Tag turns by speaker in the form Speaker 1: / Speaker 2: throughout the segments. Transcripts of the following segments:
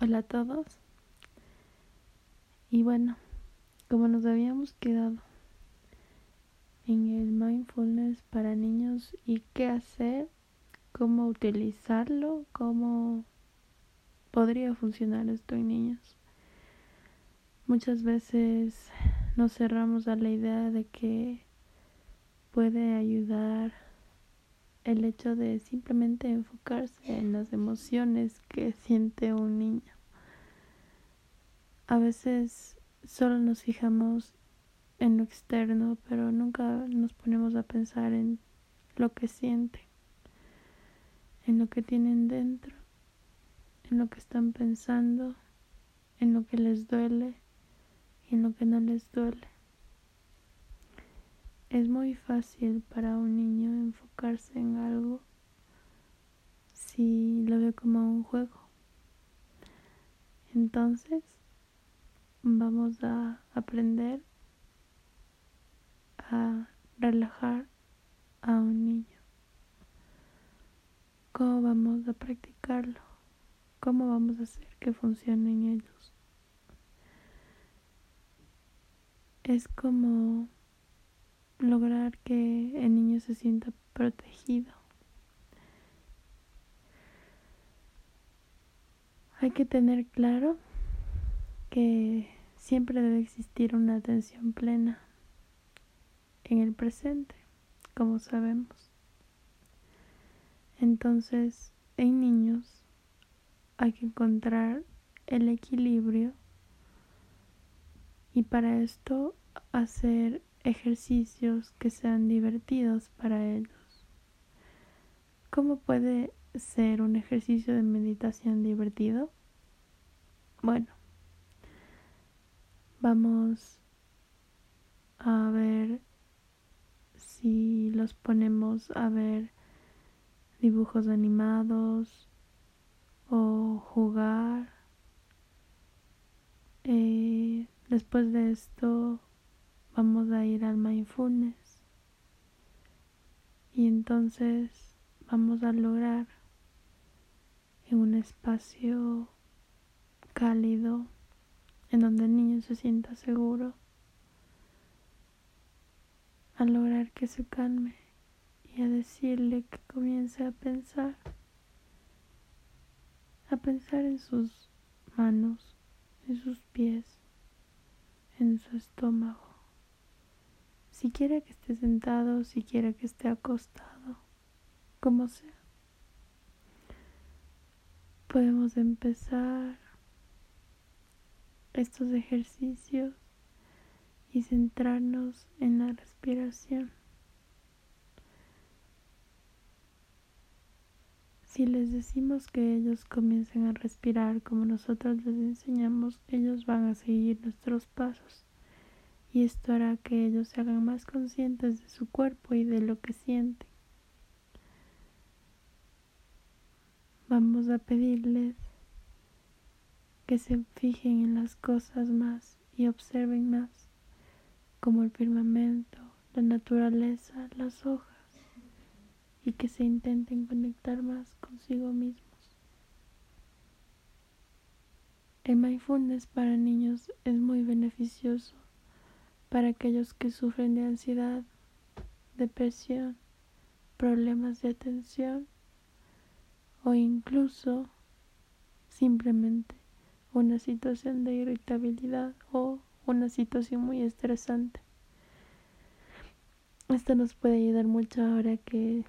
Speaker 1: Hola a todos. Y bueno, como nos habíamos quedado en el mindfulness para niños y qué hacer, cómo utilizarlo, cómo podría funcionar esto en niños. Muchas veces nos cerramos a la idea de que puede ayudar el hecho de simplemente enfocarse en las emociones que siente un niño. A veces solo nos fijamos en lo externo, pero nunca nos ponemos a pensar en lo que sienten, en lo que tienen dentro, en lo que están pensando, en lo que les duele y en lo que no les duele. Es muy fácil para un niño enfocarse en algo si lo ve como un juego. Entonces, vamos a aprender a relajar a un niño. ¿Cómo vamos a practicarlo? ¿Cómo vamos a hacer que funcionen ellos? Es como lograr que el niño se sienta protegido. Hay que tener claro que siempre debe existir una atención plena en el presente, como sabemos. Entonces, en niños hay que encontrar el equilibrio y para esto hacer ejercicios que sean divertidos para ellos. ¿Cómo puede ser un ejercicio de meditación divertido? Bueno, vamos a ver si los ponemos a ver dibujos animados o jugar. Eh, después de esto vamos a ir al mindfulness y entonces vamos a lograr en un espacio cálido en donde el niño se sienta seguro a lograr que se calme y a decirle que comience a pensar a pensar en sus manos en sus pies en su estómago si quiere que esté sentado, si quiere que esté acostado, como sea. Podemos empezar estos ejercicios y centrarnos en la respiración. Si les decimos que ellos comiencen a respirar como nosotros les enseñamos, ellos van a seguir nuestros pasos y esto hará que ellos se hagan más conscientes de su cuerpo y de lo que sienten. Vamos a pedirles que se fijen en las cosas más y observen más, como el firmamento, la naturaleza, las hojas, y que se intenten conectar más consigo mismos. El mindfulness para niños es muy beneficioso para aquellos que sufren de ansiedad, depresión, problemas de atención o incluso simplemente una situación de irritabilidad o una situación muy estresante. Esto nos puede ayudar mucho ahora que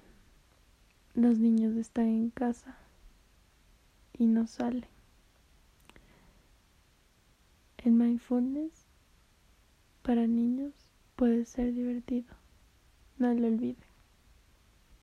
Speaker 1: los niños están en casa y no salen. El mindfulness para niños puede ser divertido. No lo olvide.